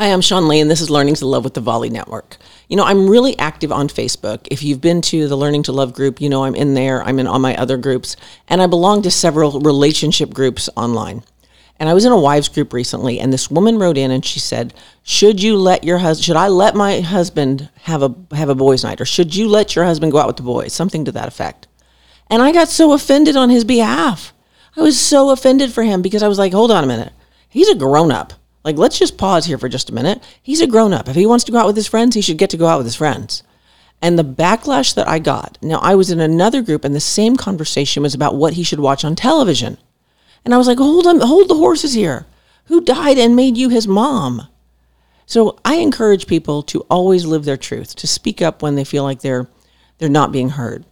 Hi, I'm Sean Lee, and this is Learning to Love with the Volley Network. You know, I'm really active on Facebook. If you've been to the Learning to Love group, you know I'm in there. I'm in all my other groups, and I belong to several relationship groups online. And I was in a wives group recently, and this woman wrote in and she said, "Should you let your husband? Should I let my husband have a have a boys' night, or should you let your husband go out with the boys? Something to that effect." And I got so offended on his behalf. I was so offended for him because I was like, "Hold on a minute. He's a grown up. Like, let's just pause here for just a minute. He's a grown up. If he wants to go out with his friends, he should get to go out with his friends. And the backlash that I got now, I was in another group, and the same conversation was about what he should watch on television. And I was like, hold on, hold the horses here. Who died and made you his mom? So I encourage people to always live their truth, to speak up when they feel like they're they're not being heard.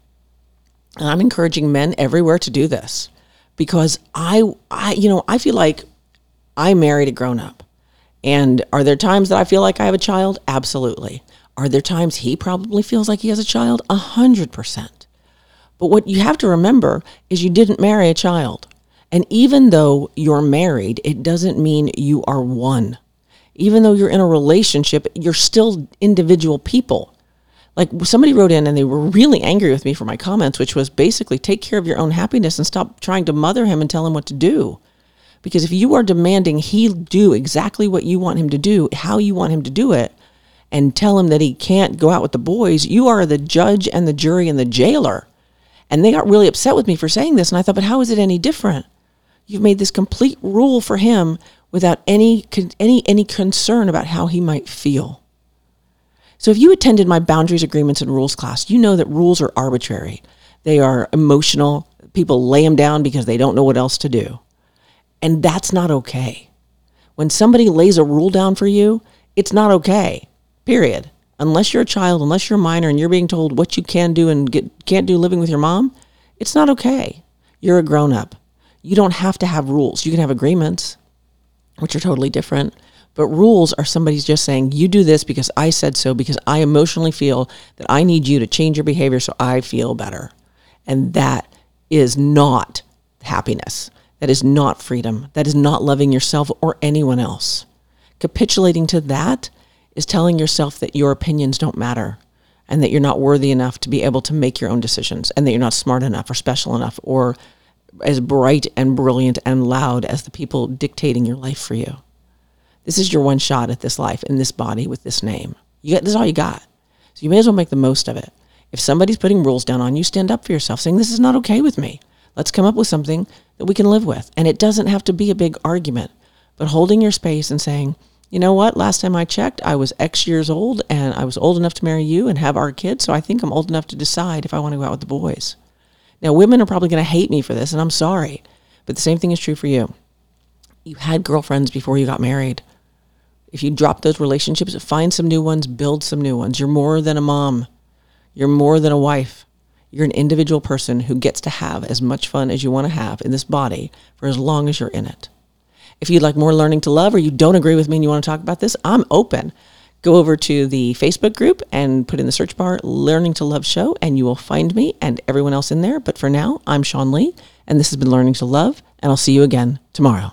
And I'm encouraging men everywhere to do this because I I you know, I feel like I married a grown up. And are there times that I feel like I have a child? Absolutely. Are there times he probably feels like he has a child? A hundred percent. But what you have to remember is you didn't marry a child. And even though you're married, it doesn't mean you are one. Even though you're in a relationship, you're still individual people. Like somebody wrote in and they were really angry with me for my comments, which was basically take care of your own happiness and stop trying to mother him and tell him what to do. Because if you are demanding he do exactly what you want him to do, how you want him to do it, and tell him that he can't go out with the boys, you are the judge and the jury and the jailer. And they got really upset with me for saying this. And I thought, but how is it any different? You've made this complete rule for him without any any any concern about how he might feel. So if you attended my boundaries agreements and rules class, you know that rules are arbitrary. They are emotional. People lay them down because they don't know what else to do. And that's not okay. When somebody lays a rule down for you, it's not okay. Period. Unless you're a child, unless you're a minor and you're being told what you can do and get, can't do living with your mom, it's not okay. You're a grown up. You don't have to have rules. You can have agreements, which are totally different. But rules are somebody's just saying, you do this because I said so, because I emotionally feel that I need you to change your behavior so I feel better. And that is not happiness. That is not freedom. That is not loving yourself or anyone else. Capitulating to that is telling yourself that your opinions don't matter and that you're not worthy enough to be able to make your own decisions and that you're not smart enough or special enough or as bright and brilliant and loud as the people dictating your life for you. This is your one shot at this life in this body with this name. You got, this is all you got. So you may as well make the most of it. If somebody's putting rules down on you, stand up for yourself, saying, This is not okay with me. Let's come up with something that we can live with. And it doesn't have to be a big argument, but holding your space and saying, you know what? Last time I checked, I was X years old and I was old enough to marry you and have our kids. So I think I'm old enough to decide if I want to go out with the boys. Now, women are probably going to hate me for this, and I'm sorry, but the same thing is true for you. You had girlfriends before you got married. If you drop those relationships, find some new ones, build some new ones. You're more than a mom, you're more than a wife. You're an individual person who gets to have as much fun as you want to have in this body for as long as you're in it. If you'd like more learning to love or you don't agree with me and you want to talk about this, I'm open. Go over to the Facebook group and put in the search bar Learning to Love Show, and you will find me and everyone else in there. But for now, I'm Sean Lee, and this has been Learning to Love, and I'll see you again tomorrow.